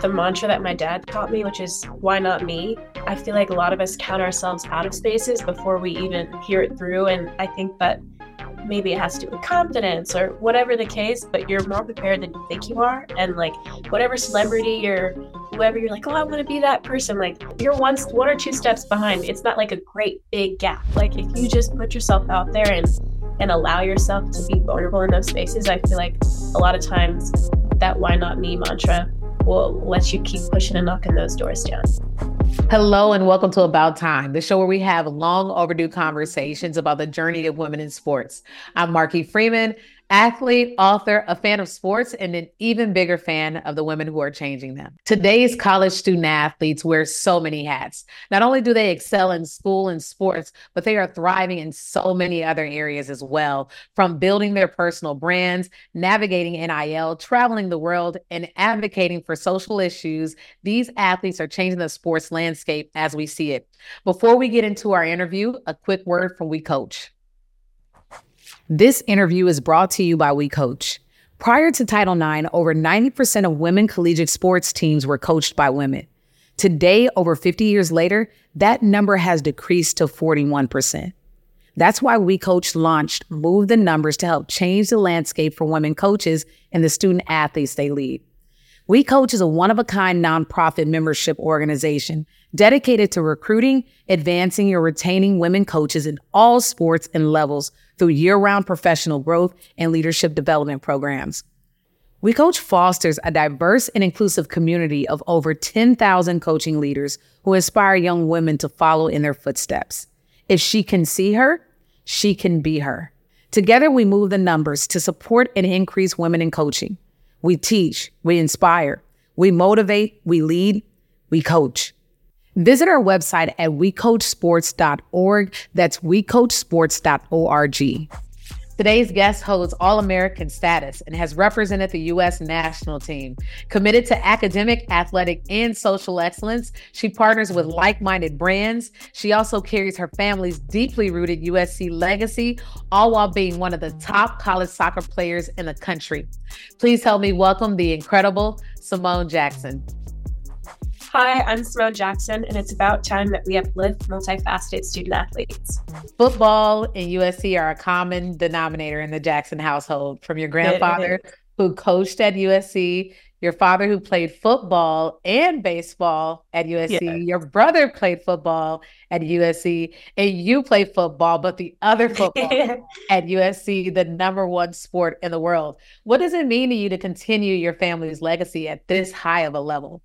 the mantra that my dad taught me, which is why not me? I feel like a lot of us count ourselves out of spaces before we even hear it through. And I think that maybe it has to do with confidence or whatever the case, but you're more prepared than you think you are. And like whatever celebrity you're, whoever you're like, oh, I want to be that person, like you're once one or two steps behind. It's not like a great big gap. Like if you just put yourself out there and and allow yourself to be vulnerable in those spaces, I feel like a lot of times that why not me mantra will let you keep pushing and knocking those doors down. Hello, and welcome to About Time, the show where we have long overdue conversations about the journey of women in sports. I'm Marky Freeman, athlete, author, a fan of sports, and an even bigger fan of the women who are changing them. Today's college student athletes wear so many hats. Not only do they excel in school and sports, but they are thriving in so many other areas as well, from building their personal brands, navigating NIL, traveling the world, and advocating for social issues. These athletes are changing the sports landscape as we see it. Before we get into our interview, a quick word from We Coach. This interview is brought to you by We Coach. Prior to Title IX, over 90% of women collegiate sports teams were coached by women. Today, over 50 years later, that number has decreased to 41%. That's why We Coach launched Move the Numbers to help change the landscape for women coaches and the student athletes they lead. We Coach is a one of a kind nonprofit membership organization dedicated to recruiting, advancing, or retaining women coaches in all sports and levels through year round professional growth and leadership development programs. We Coach fosters a diverse and inclusive community of over 10,000 coaching leaders who inspire young women to follow in their footsteps. If she can see her, she can be her. Together, we move the numbers to support and increase women in coaching. We teach, we inspire, we motivate, we lead, we coach. Visit our website at wecoachsports.org. That's wecoachsports.org. Today's guest holds All American status and has represented the U.S. national team. Committed to academic, athletic, and social excellence, she partners with like minded brands. She also carries her family's deeply rooted USC legacy, all while being one of the top college soccer players in the country. Please help me welcome the incredible Simone Jackson. Hi, I'm Simone Jackson, and it's about time that we uplift multifaceted student athletes. Football and USC are a common denominator in the Jackson household from your grandfather who coached at USC, your father who played football and baseball at USC, yeah. your brother played football at USC, and you play football, but the other football at USC, the number one sport in the world. What does it mean to you to continue your family's legacy at this high of a level?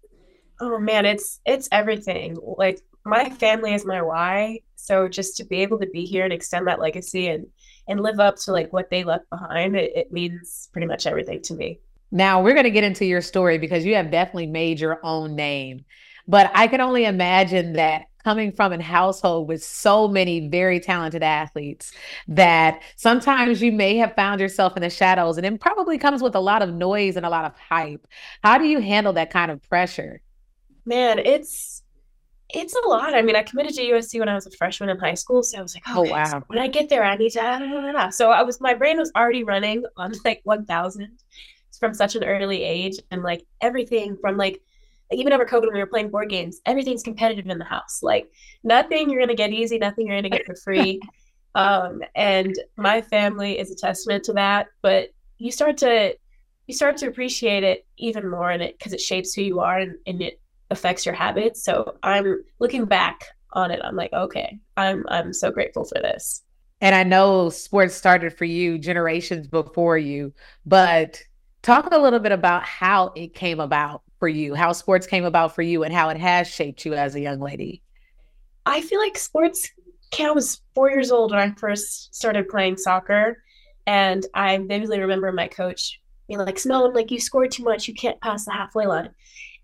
Oh man, it's it's everything. Like my family is my why. So just to be able to be here and extend that legacy and and live up to like what they left behind, it, it means pretty much everything to me. Now we're going to get into your story because you have definitely made your own name. But I can only imagine that coming from a household with so many very talented athletes that sometimes you may have found yourself in the shadows and it probably comes with a lot of noise and a lot of hype. How do you handle that kind of pressure? Man, it's it's a lot. I mean, I committed to USC when I was a freshman in high school, so I was like, oh, okay, wow. So when I get there, I need to. So I was, my brain was already running on like one thousand from such an early age, and like everything from like even over COVID when we were playing board games, everything's competitive in the house. Like nothing you're gonna get easy, nothing you're gonna get for free. um, and my family is a testament to that. But you start to you start to appreciate it even more in it because it shapes who you are and, and it affects your habits. So I'm looking back on it. I'm like, okay, I'm I'm so grateful for this. And I know sports started for you generations before you, but talk a little bit about how it came about for you, how sports came about for you, and how it has shaped you as a young lady. I feel like sports. I was four years old when I first started playing soccer, and I vividly remember my coach being like, "Simone, like you scored too much. You can't pass the halfway line."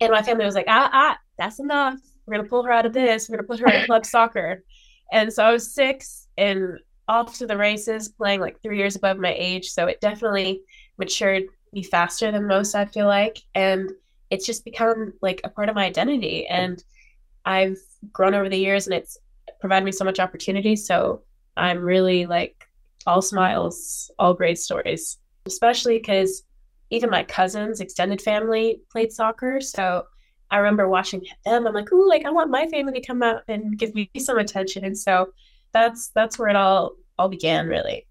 And my family was like, ah, ah, that's enough. We're gonna pull her out of this. We're gonna put her in club soccer. And so I was six and off to the races, playing like three years above my age. So it definitely matured me faster than most, I feel like. And it's just become like a part of my identity. And I've grown over the years and it's provided me so much opportunity. So I'm really like all smiles, all great stories, especially because even my cousins, extended family played soccer. So I remember watching them. I'm like, ooh, like I want my family to come out and give me some attention. And so that's that's where it all all began, really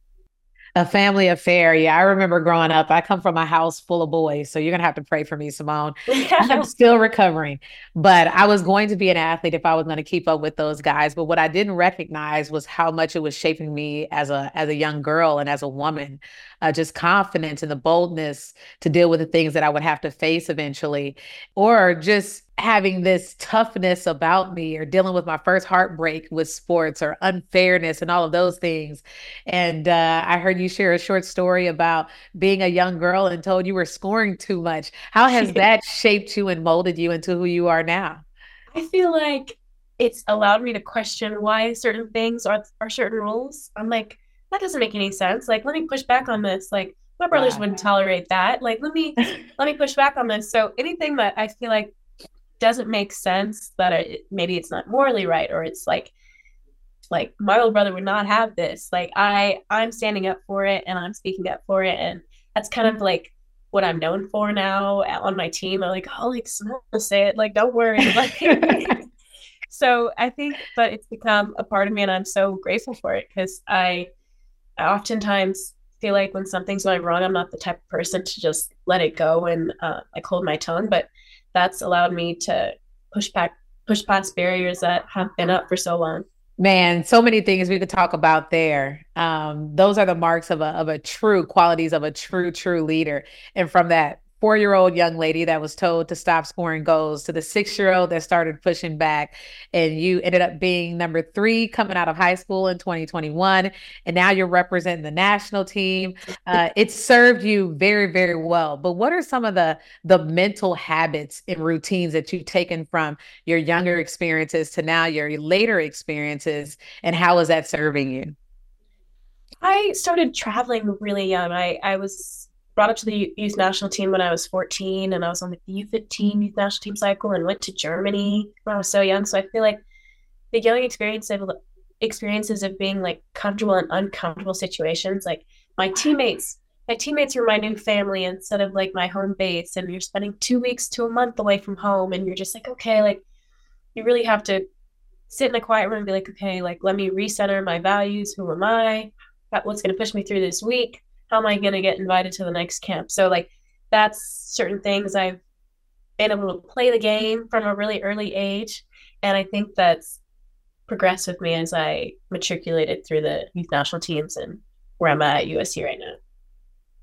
a family affair. Yeah, I remember growing up. I come from a house full of boys, so you're gonna have to pray for me, Simone. I'm still recovering, but I was going to be an athlete if I was going to keep up with those guys. But what I didn't recognize was how much it was shaping me as a as a young girl and as a woman. Uh, just confidence and the boldness to deal with the things that I would have to face eventually, or just having this toughness about me or dealing with my first heartbreak with sports or unfairness and all of those things. And uh, I heard you share a short story about being a young girl and told you were scoring too much. How has that shaped you and molded you into who you are now? I feel like it's allowed me to question why certain things are, are certain rules. I'm like, that doesn't make any sense. Like, let me push back on this. Like, my brothers wow. wouldn't tolerate that. Like, let me let me push back on this. So anything that I feel like doesn't make sense that it, maybe it's not morally right or it's like like my old brother would not have this. Like i i'm standing up for it and i'm speaking up for it. And that's kind of like what i'm known for now on my team. I'm like oh like say it like don't worry. Like so i think but it's become a part of me and i'm so grateful for it because i i oftentimes feel like when something's going wrong i'm not the type of person to just let it go and uh, like hold my tongue. But that's allowed me to push back push past barriers that have been up for so long. Man so many things we could talk about there. Um, those are the marks of a, of a true qualities of a true true leader. And from that four year old young lady that was told to stop scoring goals to the six year old that started pushing back. And you ended up being number three coming out of high school in 2021. And now you're representing the national team. Uh, it served you very, very well. But what are some of the, the mental habits and routines that you've taken from your younger experiences to now your later experiences? And how is that serving you? I started traveling really young. I, I was brought up to the youth national team when I was 14, and I was on the U15 youth national team cycle and went to Germany when I was so young. So I feel like the young experience of experiences of being like comfortable and uncomfortable situations. Like my teammates, my teammates were my new family instead of like my home base. And you're spending two weeks to a month away from home, and you're just like, okay, like you really have to sit in a quiet room and be like, okay, like let me recenter my values. Who am I? What's going to push me through this week? How am I going to get invited to the next camp? So like that's certain things I've been able to play the game from a really early age, and I think that's progressed with me as I matriculated through the youth national teams and where I'm at USC right now.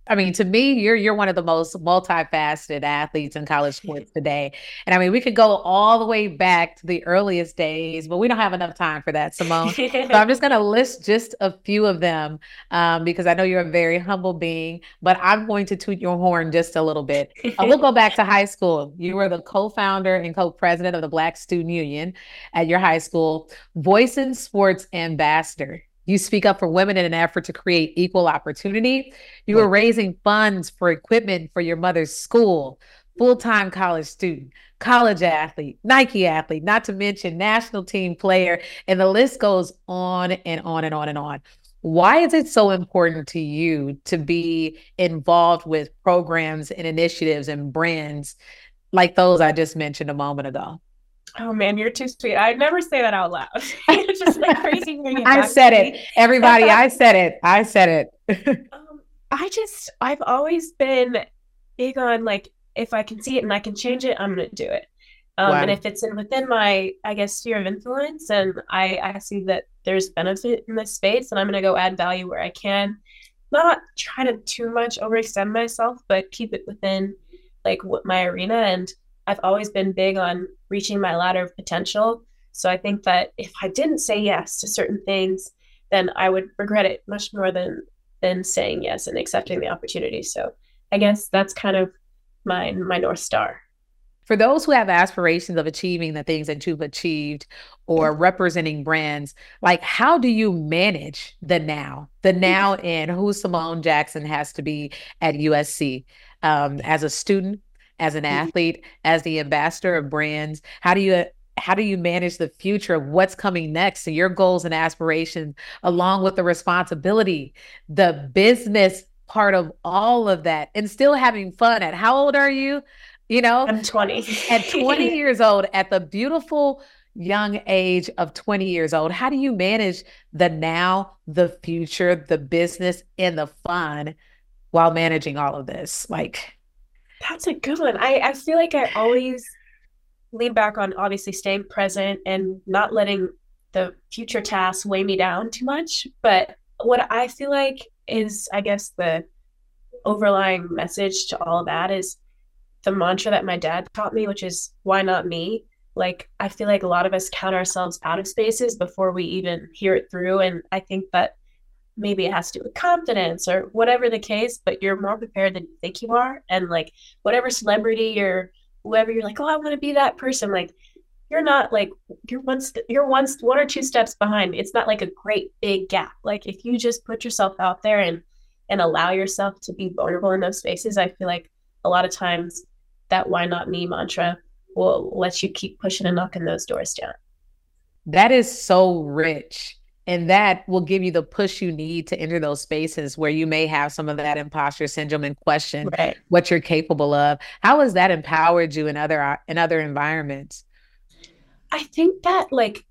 I mean, to me, you're you're one of the most multifaceted athletes in college sports today. And I mean, we could go all the way back to the earliest days, but we don't have enough time for that, Simone. so I'm just going to list just a few of them um, because I know you're a very humble being. But I'm going to toot your horn just a little bit. Uh, we'll go back to high school. You were the co-founder and co-president of the Black Student Union at your high school, Voice in Sports ambassador. You speak up for women in an effort to create equal opportunity. You were raising funds for equipment for your mother's school, full time college student, college athlete, Nike athlete, not to mention national team player. And the list goes on and on and on and on. Why is it so important to you to be involved with programs and initiatives and brands like those I just mentioned a moment ago? Oh man, you're too sweet. I'd never say that out loud. it's just like crazy. I said it. Everybody, I said it. I said it. um, I just, I've always been big on like, if I can see it and I can change it, I'm going to do it. Um, wow. And if it's in, within my, I guess, sphere of influence, and I, I see that there's benefit in this space, and I'm going to go add value where I can. Not try to too much overextend myself, but keep it within like what my arena. And I've always been big on reaching my ladder of potential. So I think that if I didn't say yes to certain things, then I would regret it much more than than saying yes and accepting the opportunity. So I guess that's kind of my my north star. For those who have aspirations of achieving the things that you've achieved or representing brands, like how do you manage the now, the now in who Simone Jackson has to be at USC um, as a student, as an mm-hmm. athlete, as the ambassador of brands? How do you how do you manage the future of what's coming next and your goals and aspirations along with the responsibility, the business part of all of that and still having fun at how old are you? You know, I'm 20. at 20 years old, at the beautiful young age of 20 years old, how do you manage the now, the future, the business, and the fun while managing all of this? Like, that's a good one. I, I feel like I always lean back on obviously staying present and not letting the future tasks weigh me down too much. But what I feel like is, I guess, the overlying message to all that is the mantra that my dad taught me, which is why not me? Like, I feel like a lot of us count ourselves out of spaces before we even hear it through. And I think that maybe it has to do with confidence or whatever the case, but you're more prepared than you think you are. And like, whatever celebrity or whoever you're like, oh, I want to be that person, like, you're not like you're one st- you're st- one or two steps behind it's not like a great big gap like if you just put yourself out there and and allow yourself to be vulnerable in those spaces i feel like a lot of times that why not me mantra will let you keep pushing and knocking those doors down. That is so rich. And that will give you the push you need to enter those spaces where you may have some of that imposter syndrome and question right. what you're capable of. How has that empowered you in other in other environments? I think that like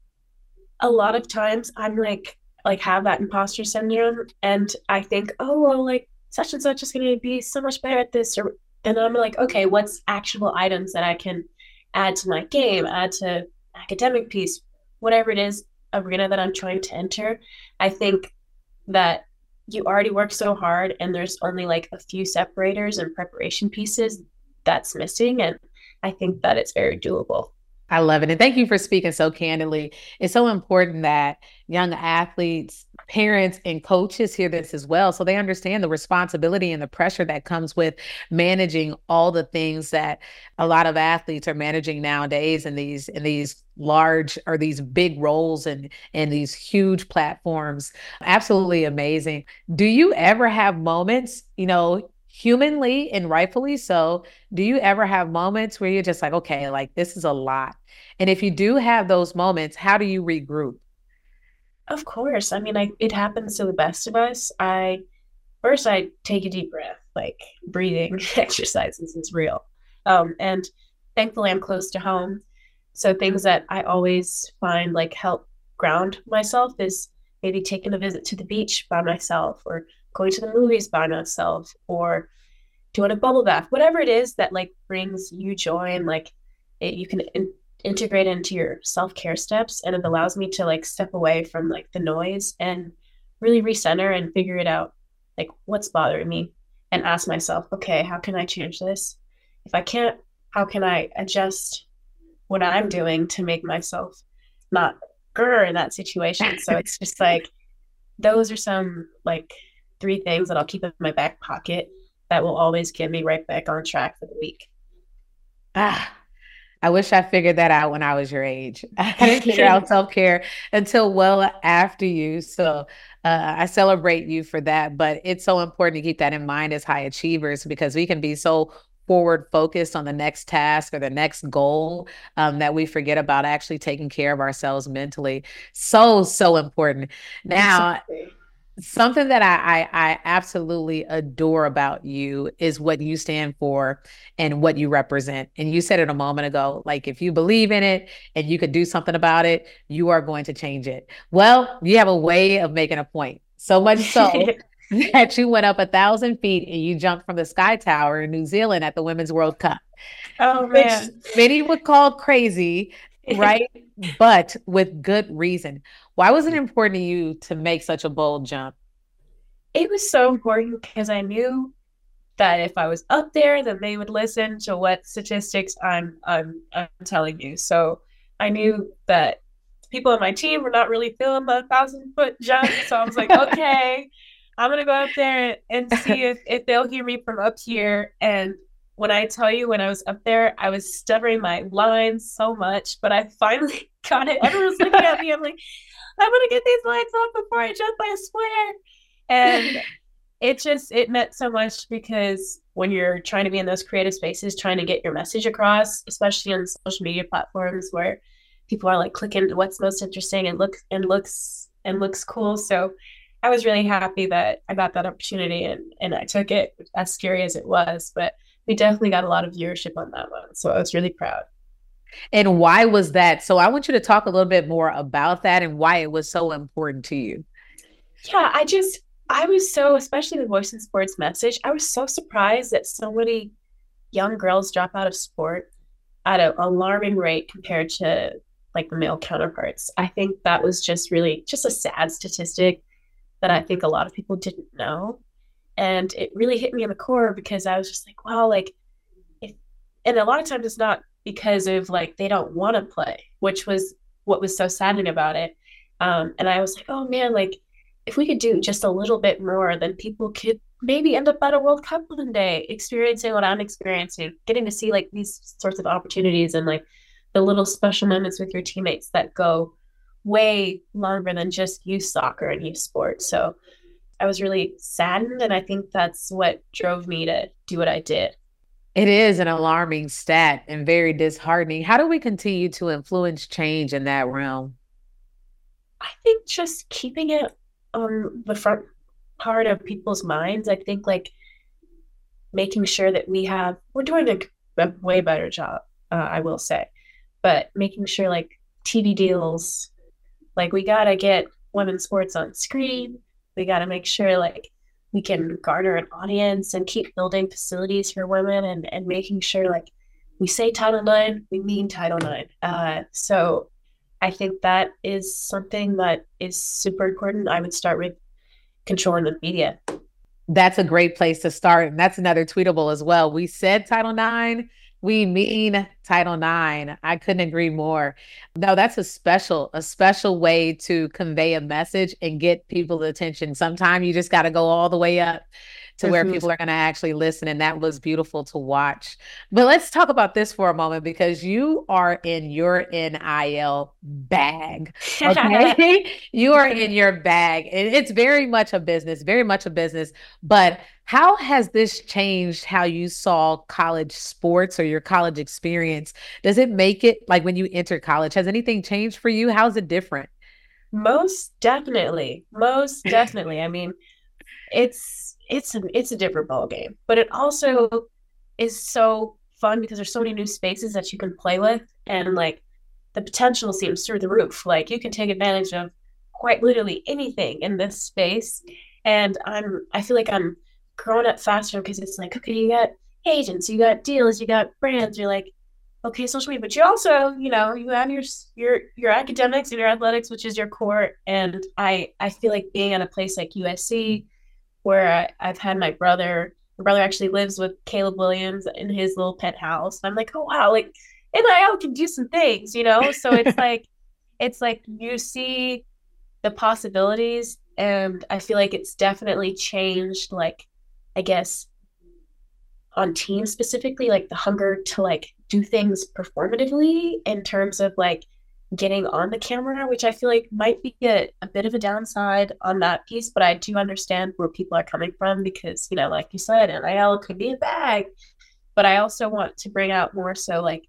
a lot of times I'm like like have that imposter syndrome and I think, oh well like such and such is gonna be so much better at this or and I'm like, okay, what's actionable items that I can add to my game, add to academic piece, whatever it is arena that I'm trying to enter. I think that you already work so hard and there's only like a few separators and preparation pieces that's missing. And I think that it's very doable. I love it. And thank you for speaking so candidly. It's so important that young athletes, parents, and coaches hear this as well. So they understand the responsibility and the pressure that comes with managing all the things that a lot of athletes are managing nowadays in these in these large or these big roles and and these huge platforms. Absolutely amazing. Do you ever have moments, you know, humanly and rightfully so, do you ever have moments where you're just like, okay, like this is a lot? And if you do have those moments, how do you regroup? Of course. I mean, I, it happens to the best of us. I first I take a deep breath, like breathing exercises is real. Um, and thankfully, I'm close to home. So things that I always find like help ground myself is maybe taking a visit to the beach by myself or going to the movies by myself or doing a bubble bath, whatever it is that like brings you joy and like it, you can in- integrate into your self care steps. And it allows me to like step away from like the noise and really recenter and figure it out, like what's bothering me, and ask myself, okay, how can I change this? If I can't, how can I adjust what I'm doing to make myself not grr in that situation? So it's just like those are some like three things that I'll keep in my back pocket that will always get me right back on track for the week. Ah, I wish I figured that out when I was your age. I didn't figure out self care until well after you. So uh, I celebrate you for that. But it's so important to keep that in mind as high achievers because we can be so forward focused on the next task or the next goal um, that we forget about actually taking care of ourselves mentally. So, so important. Now, something that I, I, I absolutely adore about you is what you stand for and what you represent. And you said it a moment ago, like if you believe in it and you could do something about it, you are going to change it. Well, you have a way of making a point. So much so that you went up a thousand feet and you jumped from the Sky Tower in New Zealand at the Women's World Cup. Oh man. many would call crazy, right? but with good reason. Why was it mm. important to you to make such a bold jump? It was so important because I knew that if I was up there, then they would listen to what statistics I'm I'm I'm telling you. So I knew that people on my team were not really feeling the thousand foot jump. So I was like, okay, I'm gonna go up there and, and see if, if they'll hear me from up here. And when I tell you, when I was up there, I was stuttering my lines so much, but I finally got it. Everyone's looking at me. I'm like, I'm gonna get these lines off before I jump. I swear. And it just it meant so much because when you're trying to be in those creative spaces, trying to get your message across, especially on social media platforms where people are like clicking what's most interesting and looks and looks and looks cool. So I was really happy that I got that opportunity and and I took it as scary as it was, but we definitely got a lot of viewership on that one. So I was really proud. And why was that? So I want you to talk a little bit more about that and why it was so important to you. Yeah, I just I was so, especially the Voice in Sports message, I was so surprised that so many young girls drop out of sport at an alarming rate compared to like the male counterparts. I think that was just really just a sad statistic that I think a lot of people didn't know. And it really hit me in the core because I was just like, wow, like if and a lot of times it's not because of like they don't want to play, which was what was so saddening about it. Um, and I was like, oh man, like if we could do just a little bit more, then people could maybe end up at a World Cup one day, experiencing what I'm experiencing, getting to see like these sorts of opportunities and like the little special moments with your teammates that go way longer than just youth soccer and youth sports. So I was really saddened. And I think that's what drove me to do what I did. It is an alarming stat and very disheartening. How do we continue to influence change in that realm? I think just keeping it on the front part of people's minds. I think like making sure that we have, we're doing a, a way better job, uh, I will say, but making sure like TV deals, like we got to get women's sports on screen. We got to make sure like we can garner an audience and keep building facilities for women and, and making sure like we say Title IX, we mean Title IX. Uh, so I think that is something that is super important. I would start with controlling the media. That's a great place to start. And that's another tweetable as well. We said Title IX we mean Title IX. I couldn't agree more. No, that's a special, a special way to convey a message and get people's attention. Sometimes you just got to go all the way up to where mm-hmm. people are going to actually listen. And that was beautiful to watch. But let's talk about this for a moment because you are in your NIL bag. Okay. you are in your bag. And it's very much a business, very much a business. But how has this changed how you saw college sports or your college experience? Does it make it like when you enter college? Has anything changed for you? How's it different? Most definitely. Most definitely. I mean, it's it's a it's a different ball game. But it also is so fun because there's so many new spaces that you can play with, and like the potential seems through the roof. Like you can take advantage of quite literally anything in this space, and I'm I feel like I'm growing up faster because it's like okay, you got agents, you got deals, you got brands. You're like okay, social media, but you also, you know, you have your your your academics and your athletics, which is your core. And I I feel like being at a place like USC where I, have had my brother. My brother actually lives with Caleb Williams in his little penthouse. And I'm like, oh wow, like NIL can do some things, you know? So it's like it's like you see the possibilities and I feel like it's definitely changed like I guess on teams specifically, like the hunger to like do things performatively in terms of like getting on the camera, which I feel like might be a, a bit of a downside on that piece, but I do understand where people are coming from because, you know, like you said, NIL could be a bag. But I also want to bring out more so like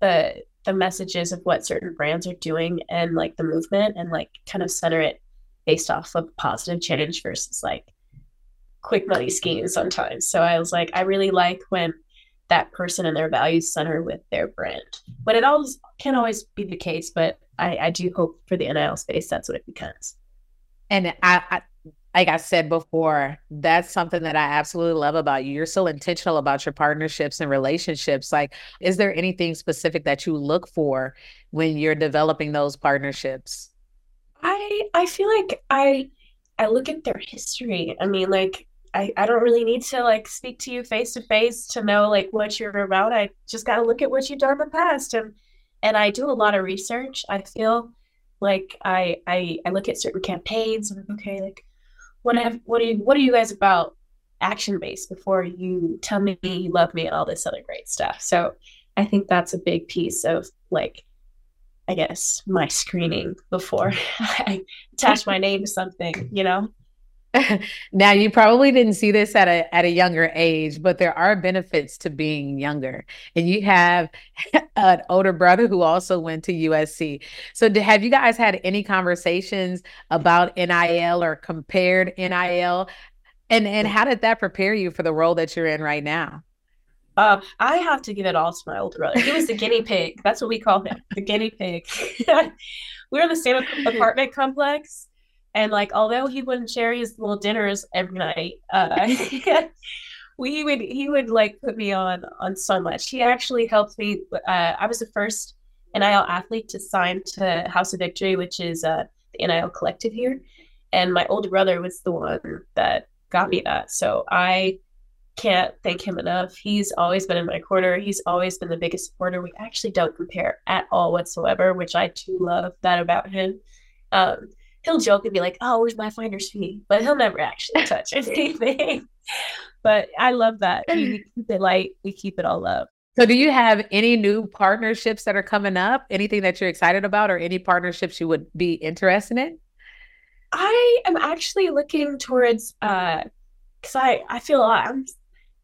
the the messages of what certain brands are doing and like the movement and like kind of center it based off of positive change versus like quick money schemes sometimes. So I was like, I really like when that person and their values center with their brand. But it always can't always be the case, but I, I do hope for the NIL space that's what it becomes. And I, I like I said before, that's something that I absolutely love about you. You're so intentional about your partnerships and relationships. Like, is there anything specific that you look for when you're developing those partnerships? I I feel like I I look at their history. I mean, like I, I don't really need to like speak to you face to face to know like what you're about. I just got to look at what you've done in the past and and I do a lot of research. I feel like I I, I look at certain campaigns and okay, like what have what are you what are you guys about action based before you tell me you love me and all this other great stuff. So I think that's a big piece of like I guess my screening before I attach my name to something, you know? now you probably didn't see this at a at a younger age, but there are benefits to being younger. And you have an older brother who also went to USC. So have you guys had any conversations about NIL or compared NIL? And and how did that prepare you for the role that you're in right now? Uh, I have to give it all to my older brother. He was the guinea pig. That's what we call him, the guinea pig. we were in the same apartment complex, and like, although he wouldn't share his little dinners every night, uh, we would he would like put me on on so much. He actually helped me. Uh, I was the first NIL athlete to sign to House of Victory, which is uh, the NIL collective here, and my older brother was the one that got me that. So I can't thank him enough. He's always been in my corner. He's always been the biggest supporter. We actually don't compare at all whatsoever, which I do love that about him. Um, he'll joke and be like, "Oh, where's my finder's fee?" But he'll never actually touch anything. but I love that. We keep it light. We keep it all up. So, do you have any new partnerships that are coming up? Anything that you're excited about, or any partnerships you would be interested in? I am actually looking towards uh because I I feel I'm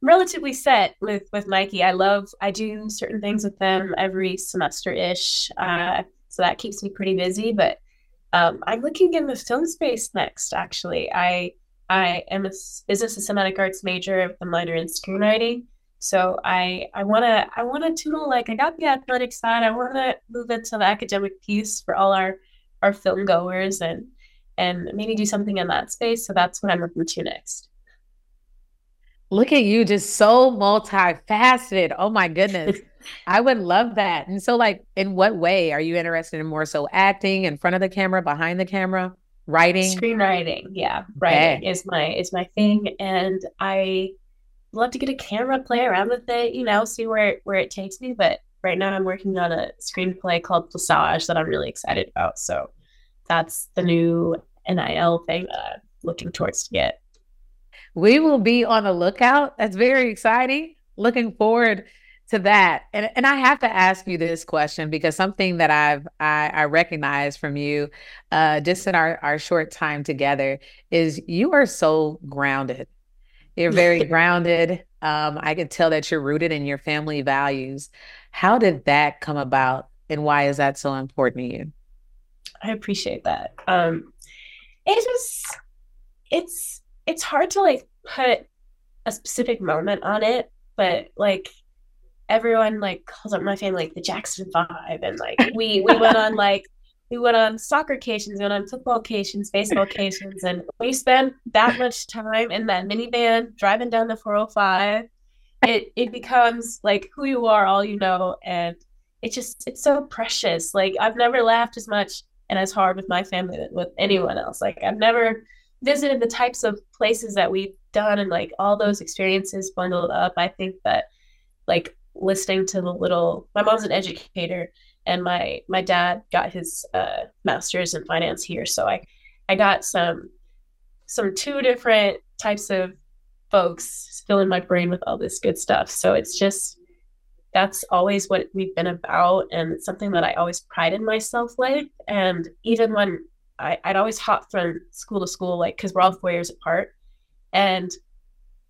relatively set with with Nike. I love I do certain things with them every semester ish, uh, so that keeps me pretty busy. But um, I'm looking in the film space next. Actually, I I am a business and cinematic arts major with a minor in screenwriting. So I I want to I want to tune like I got the athletic side. I want to move into the academic piece for all our our film goers and and maybe do something in that space. So that's what I'm looking to next. Look at you, just so multifaceted. Oh my goodness. I would love that. And so, like, in what way are you interested in more so acting in front of the camera, behind the camera, writing? Screenwriting. Yeah. Writing okay. is my is my thing. And I love to get a camera, play around with it, you know, see where where it takes me. But right now I'm working on a screenplay called Placage that I'm really excited about. So that's the new NIL thing that I'm looking towards to get we will be on the lookout. That's very exciting. Looking forward to that. And and I have to ask you this question because something that I've I, I recognize from you uh, just in our, our short time together is you are so grounded. You're very grounded. Um, I can tell that you're rooted in your family values. How did that come about and why is that so important to you? I appreciate that. Um, it just it's it's hard to like put a specific moment on it, but like everyone like calls up my family like the Jackson Five, and like we we went on like we went on soccer occasions, we went on football occasions, baseball occasions, and we spent that much time in that minivan driving down the 405. It it becomes like who you are, all you know, and it just it's so precious. Like I've never laughed as much and as hard with my family than with anyone else. Like I've never visited the types of places that we've done and like all those experiences bundled up i think that like listening to the little my mom's an educator and my my dad got his uh, master's in finance here. So i i got some some two different types of folks filling my brain with all this good stuff. So it's just that's always what we've been about and something that i always prided myself with. And even when I, would always hop from school to school, like, because we're all four years apart. And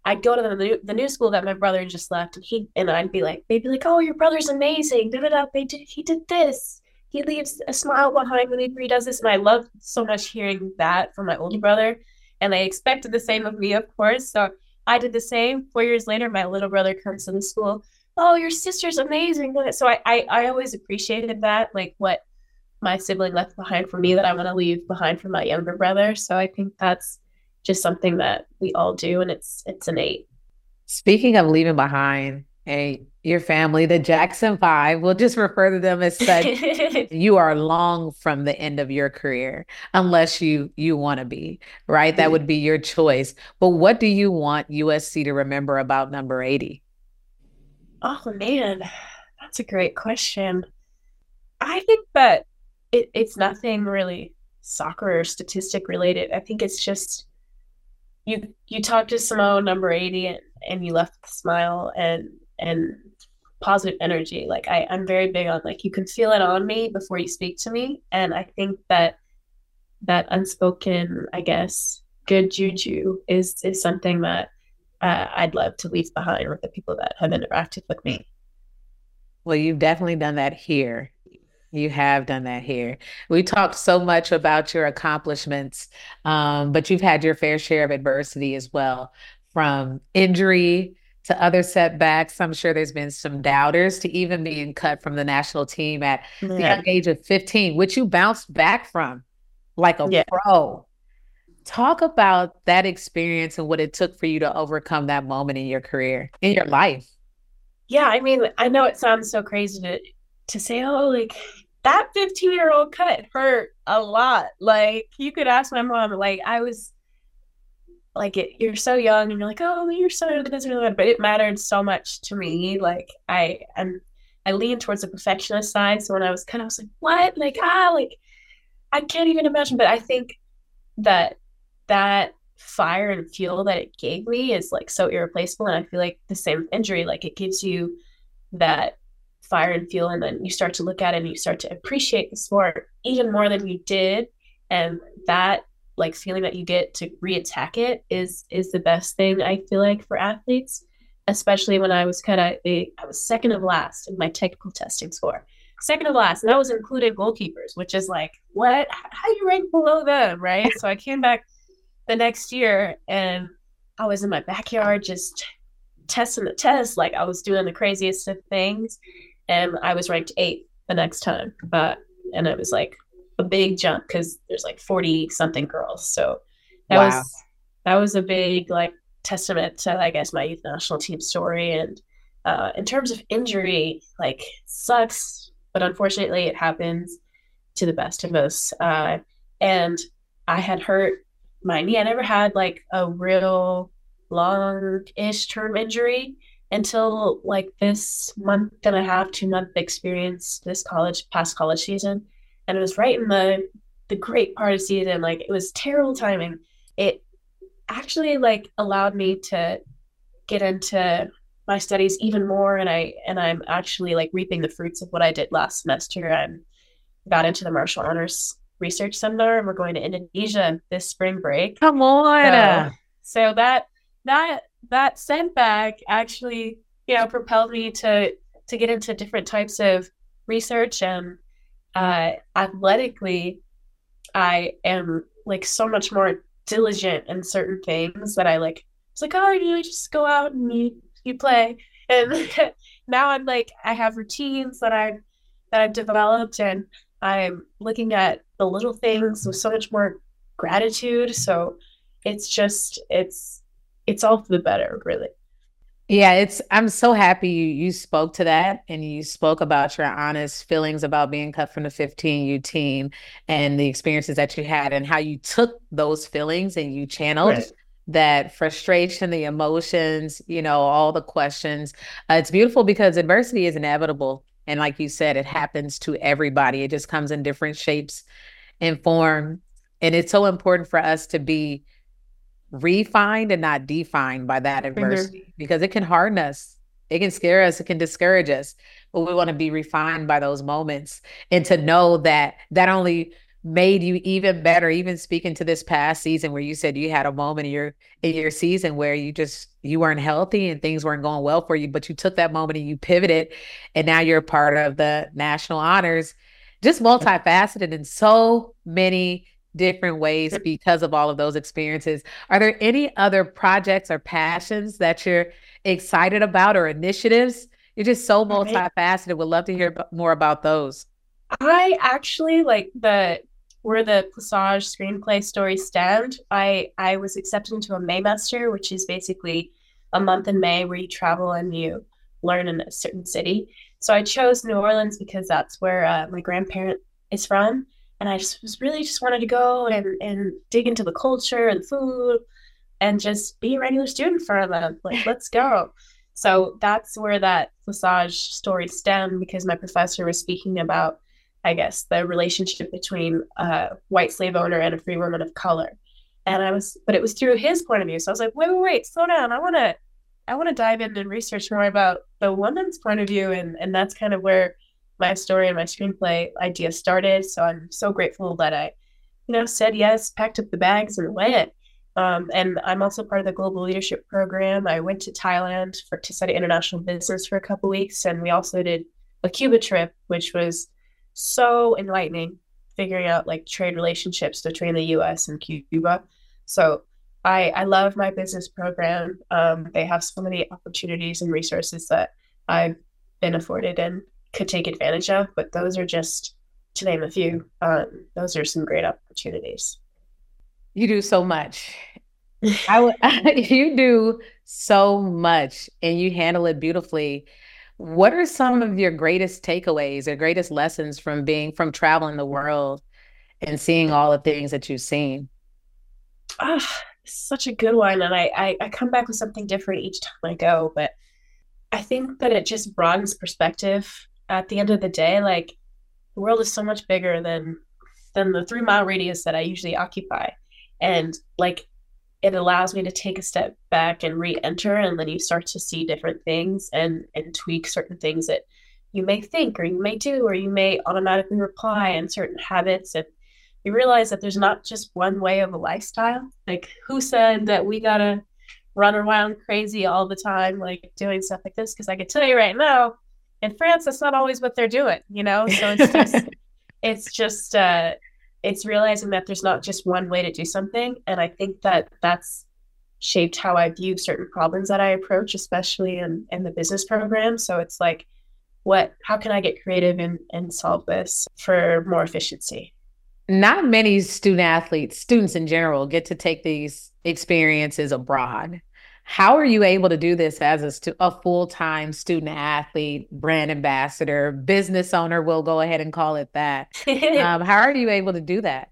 I'd go to the new, the new school that my brother just left, and he and I'd be like, they'd be like, "Oh, your brother's amazing! Da da da! They did, he did this. He leaves a smile behind when he does this." And I love so much hearing that from my older brother, and they expected the same of me, of course. So I did the same. Four years later, my little brother comes to the school. Oh, your sister's amazing! So I, I, I always appreciated that, like what my sibling left behind for me that I want to leave behind for my younger brother. So I think that's just something that we all do and it's it's innate. Speaking of leaving behind hey, your family, the Jackson Five, we'll just refer to them as such. you are long from the end of your career, unless you you want to be, right? That mm-hmm. would be your choice. But what do you want USC to remember about number 80? Oh man, that's a great question. I think that it, it's nothing really soccer or statistic related. I think it's just you you talked to Simone number 80 and, and you left with a smile and and positive energy. Like I, I'm very big on like you can feel it on me before you speak to me. And I think that that unspoken, I guess, good juju is is something that uh, I'd love to leave behind with the people that have interacted with me. Well, you've definitely done that here you have done that here. We talked so much about your accomplishments, um, but you've had your fair share of adversity as well, from injury to other setbacks. I'm sure there's been some doubters to even being cut from the national team at yeah. the young age of 15, which you bounced back from like a yeah. pro. Talk about that experience and what it took for you to overcome that moment in your career, in your life. Yeah, I mean, I know it sounds so crazy to to say, oh, like that 15 year old cut hurt a lot. Like you could ask my mom, like I was like it, you're so young and you're like, oh, you're so young, but it mattered so much to me. Like I am, I lean towards the perfectionist side. So when I was kind of, I was like, what? Like ah, like I can't even imagine. But I think that that fire and fuel that it gave me is like so irreplaceable. And I feel like the same injury, like it gives you that fire and fuel, and then you start to look at it and you start to appreciate the sport even more than you did. And that like feeling that you get to reattack it is is the best thing I feel like for athletes, especially when I was kind of I was second of last in my technical testing score, second of last, and that was included goalkeepers, which is like what how do you rank below them, right? so I came back the next year and I was in my backyard just testing the test, like I was doing the craziest of things, and I was ranked eighth the next time, but and it was like a big jump because there's like 40 something girls. So that wow. was that was a big like testament to I guess my youth national team story. And uh, in terms of injury, like sucks, but unfortunately it happens to the best of us. Uh, and I had hurt my knee. I never had like a real long-ish term injury until like this month and a half, two month experience this college past college season and it was right in the the great part of season. Like it was terrible timing. It actually like allowed me to get into my studies even more and I and I'm actually like reaping the fruits of what I did last semester and got into the Marshall Honors Research Seminar and we're going to Indonesia this spring break. Come on. So, so that that that setback actually, you know, propelled me to to get into different types of research and uh, athletically, I am like so much more diligent in certain things that I like. It's like, oh, you just go out and you you play, and now I'm like, I have routines that I that I've developed, and I'm looking at the little things with so much more gratitude. So it's just it's it's all for the better, really. Yeah, it's I'm so happy you you spoke to that and you spoke about your honest feelings about being cut from the 15U team and the experiences that you had and how you took those feelings and you channeled right. that frustration, the emotions, you know, all the questions. Uh, it's beautiful because adversity is inevitable and like you said it happens to everybody. It just comes in different shapes and form and it's so important for us to be refined and not defined by that adversity mm-hmm. because it can harden us. It can scare us. It can discourage us. But we want to be refined by those moments and to know that that only made you even better. Even speaking to this past season where you said you had a moment in your in your season where you just you weren't healthy and things weren't going well for you, but you took that moment and you pivoted, and now you're part of the national honors. Just multifaceted in so many different ways because of all of those experiences. Are there any other projects or passions that you're excited about or initiatives? You're just so multifaceted. Would love to hear more about those. I actually like the where the Placage screenplay story stemmed. I I was accepted into a Maymester, which is basically a month in May where you travel and you learn in a certain city. So I chose New Orleans because that's where uh, my grandparent is from and I just was really just wanted to go and and dig into the culture and food and just be a regular student for them. Like, let's go. So that's where that Placage story stemmed because my professor was speaking about, I guess, the relationship between a white slave owner and a free woman of color. And I was, but it was through his point of view. So I was like, wait, wait, wait, slow down. I want to, I want to dive in and research more about the woman's point of view. And, and that's kind of where my story and my screenplay idea started. So I'm so grateful that I, you know, said yes, packed up the bags and went. Um, and I'm also part of the global leadership program. I went to Thailand for to study international business for a couple weeks, and we also did a Cuba trip, which was so enlightening, figuring out like trade relationships between the U.S. and Cuba. So I, I love my business program. Um, they have so many opportunities and resources that I've been afforded and could take advantage of, but those are just to name a few. Um, those are some great opportunities. You do so much. I would you do so much and you handle it beautifully. What are some of your greatest takeaways or greatest lessons from being from traveling the world and seeing all the things that you've seen? Ah, such a good one. And I, I, I come back with something different each time I go, but I think that it just broadens perspective. At the end of the day, like the world is so much bigger than than the three mile radius that I usually occupy. And like it allows me to take a step back and re-enter and then you start to see different things and and tweak certain things that you may think or you may do or you may automatically reply in certain habits. And you realize that there's not just one way of a lifestyle. Like who said that we gotta run around crazy all the time like doing stuff like this? Because i can tell you right now in france that's not always what they're doing you know? So it's just it's just uh it's realizing that there's not just one way to do something. And i think that that's shaped how i view certain problems that i approach especially in in the business program. So it's like what how can i get creative and and solve this for more efficiency? Not many student athletes students in general get to take these experiences abroad how are you able to do this as a, stu- a full-time student athlete, brand ambassador, business owner? We'll go ahead and call it that. um, how are you able to do that?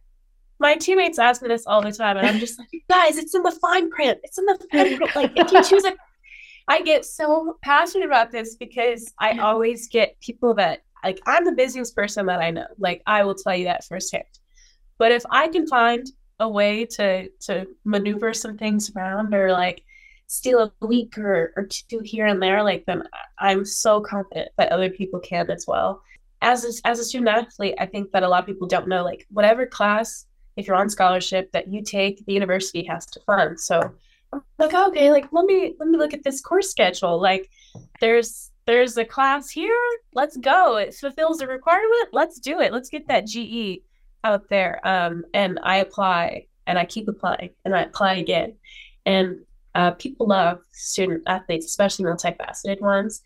My teammates ask me this all the time, and I'm just like, guys, it's in the fine print. It's in the fine print. Like, if you choose it, I get so passionate about this because I always get people that like I'm the busiest person that I know. Like, I will tell you that firsthand. But if I can find a way to to maneuver some things around or like steal a week or, or two here and there, like then I'm so confident that other people can as well. As a, as a student athlete, I think that a lot of people don't know, like whatever class, if you're on scholarship that you take, the university has to fund. So I'm like, okay, like let me let me look at this course schedule. Like there's there's a class here, let's go. It fulfills the requirement, let's do it. Let's get that GE out there. Um, and I apply and I keep applying and I apply again. And uh, people love student athletes, especially multifaceted ones,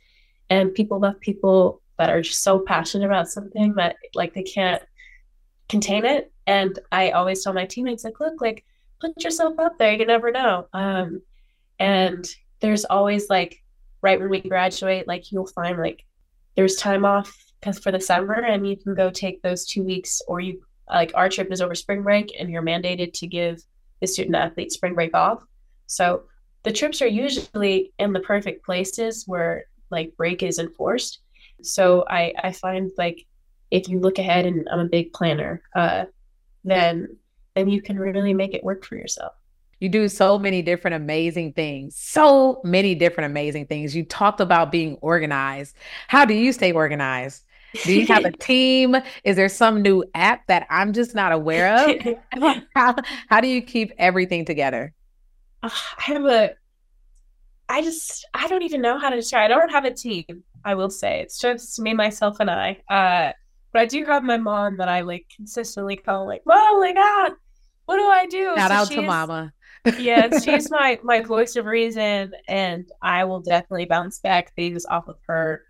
and people love people that are just so passionate about something that like they can't contain it. And I always tell my teammates, like, look, like put yourself out there. You never know. Um, and there's always like right when we graduate, like you'll find like there's time off because for the summer, and you can go take those two weeks, or you like our trip is over spring break, and you're mandated to give the student athlete spring break off. So the trips are usually in the perfect places where like break is enforced. So I I find like if you look ahead and I'm a big planner, uh, then then you can really make it work for yourself. You do so many different amazing things. So many different amazing things. You talked about being organized. How do you stay organized? Do you have a team? Is there some new app that I'm just not aware of? how, how do you keep everything together? I have a I just I don't even know how to describe. I don't have a team. I will say it's just me, myself, and I. Uh, but I do have my mom that I like consistently call like, "Mom, like ah, what do I do?" Shout so out to Mama. yeah, she's my my voice of reason, and I will definitely bounce back things off of her.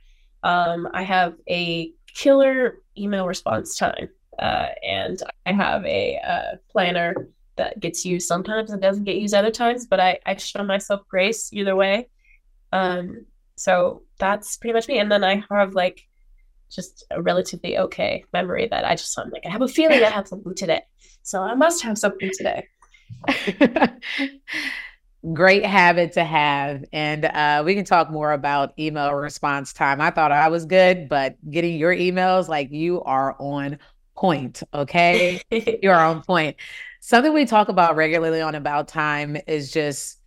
Um, I have a killer email response time, uh, and I have a uh, planner that gets used sometimes and doesn't get used other times, but I, I show myself grace either way. Um, so that's pretty much me. And then I have like just a relatively okay memory that I just I'm like I have a feeling I have something today. So I must have something today. Great habit to have. And uh, we can talk more about email response time. I thought I was good, but getting your emails, like you are on point. Okay. You're on point. Something we talk about regularly on About Time is just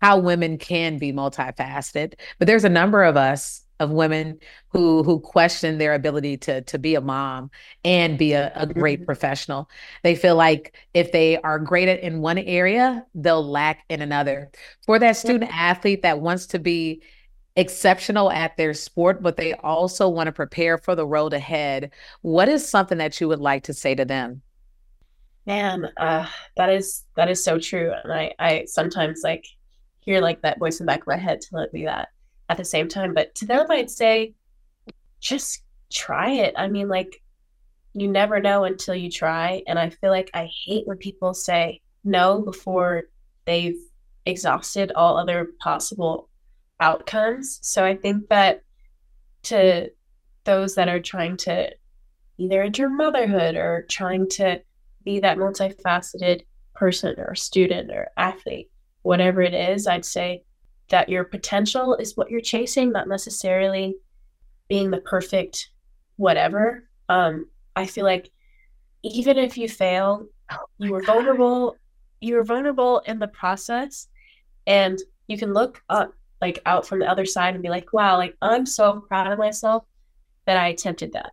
how women can be multifaceted. But there's a number of us of women who who question their ability to to be a mom and be a, a great mm-hmm. professional. They feel like if they are great at in one area, they'll lack in another. For that student athlete that wants to be exceptional at their sport, but they also want to prepare for the road ahead, what is something that you would like to say to them? Man, uh, that is that is so true. And I I sometimes like hear like that voice in the back of my head telling me that at the same time. But to them I'd say just try it. I mean, like you never know until you try. And I feel like I hate when people say no before they've exhausted all other possible outcomes. So I think that to those that are trying to either enter motherhood or trying to be that multifaceted person or student or athlete, whatever it is, I'd say that your potential is what you're chasing, not necessarily being the perfect whatever. Um, I feel like even if you fail, oh you were vulnerable. You were vulnerable in the process, and you can look up like out from the other side and be like, "Wow, like I'm so proud of myself that I attempted that."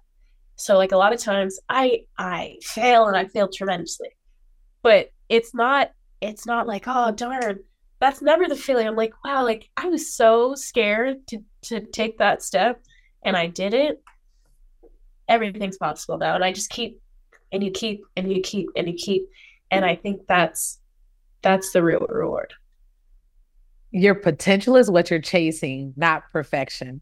So like a lot of times I I fail and I fail tremendously. But it's not it's not like, "Oh, darn." That's never the feeling. I'm like, "Wow, like I was so scared to to take that step and I did it." everything's possible now. And I just keep and you keep and you keep and you keep. And I think that's that's the real reward. Your potential is what you're chasing, not perfection.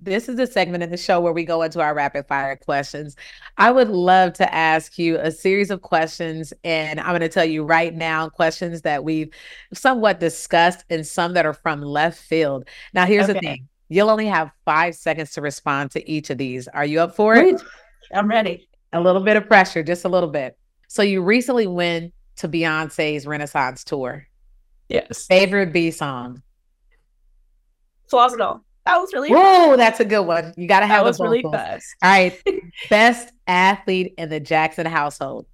This is a segment in the show where we go into our rapid fire questions. I would love to ask you a series of questions, and I'm going to tell you right now questions that we've somewhat discussed and some that are from left field. Now, here's okay. the thing You'll only have five seconds to respond to each of these. Are you up for it? I'm ready. A little bit of pressure, just a little bit. So you recently went to Beyonce's Renaissance tour. Yes. Favorite B song? Flaws and all. That was really. Oh, that's a good one. You got to have. That was really fast. All right. Best athlete in the Jackson household.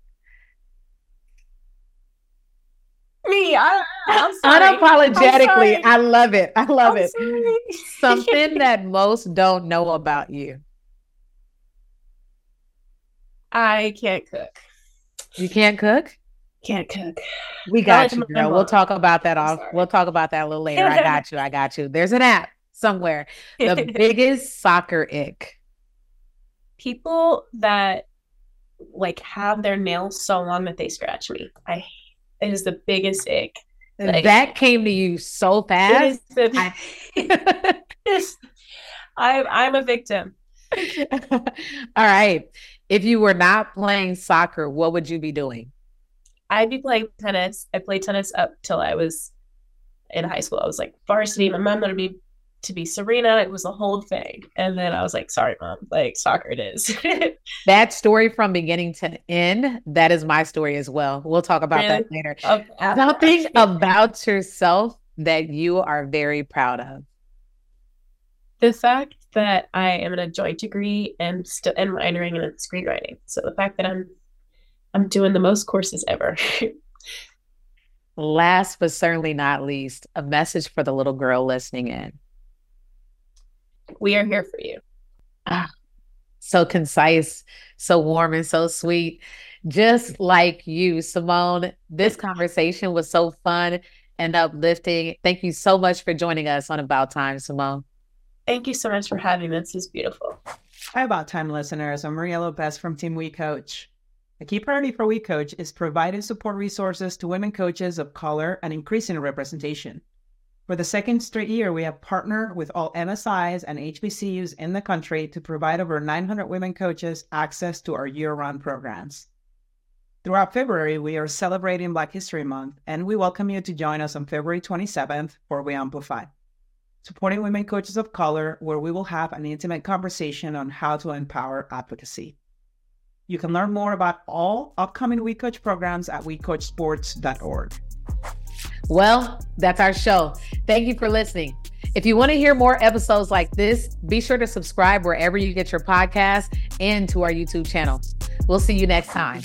me. I'm Unapologetically, I love it. I love I'm it. Something that most don't know about you. I can't cook. You can't cook? Can't cook. We got you, girl. We'll talk about that off. We'll talk about that a little later. I got you. I got you. There's an app somewhere. The biggest soccer ick. People that like have their nails so long that they scratch me. I it is the biggest ick. Like, that came to you so fast. The, I, I'm I'm a victim. All right. If you were not playing soccer, what would you be doing? I'd be playing tennis. I played tennis up till I was in high school. I was like varsity. My mom wanted me to be Serena. It was a whole thing. And then I was like, sorry, mom, like soccer it is. that story from beginning to end, that is my story as well. We'll talk about really? that later. Okay. Something about yourself that you are very proud of. The fact that I am in a joint degree and still and minoring in screenwriting. So the fact that I'm I'm doing the most courses ever. Last but certainly not least, a message for the little girl listening in we are here for you. Ah, so concise, so warm, and so sweet. Just like you, Simone, this conversation was so fun and uplifting. Thank you so much for joining us on About Time, Simone. Thank you so much for having me. This is beautiful. Hi, About Time listeners. I'm Maria Lopez from Team We Coach. A key priority for We Coach is providing support resources to women coaches of color and increasing representation. For the second straight year, we have partnered with all MSIs and HBCUs in the country to provide over 900 women coaches access to our year round programs. Throughout February, we are celebrating Black History Month, and we welcome you to join us on February 27th for We Amplify, supporting women coaches of color, where we will have an intimate conversation on how to empower advocacy. You can learn more about all upcoming We Coach programs at wecoachsports.org. Well, that's our show. Thank you for listening. If you want to hear more episodes like this, be sure to subscribe wherever you get your podcast and to our YouTube channel. We'll see you next time.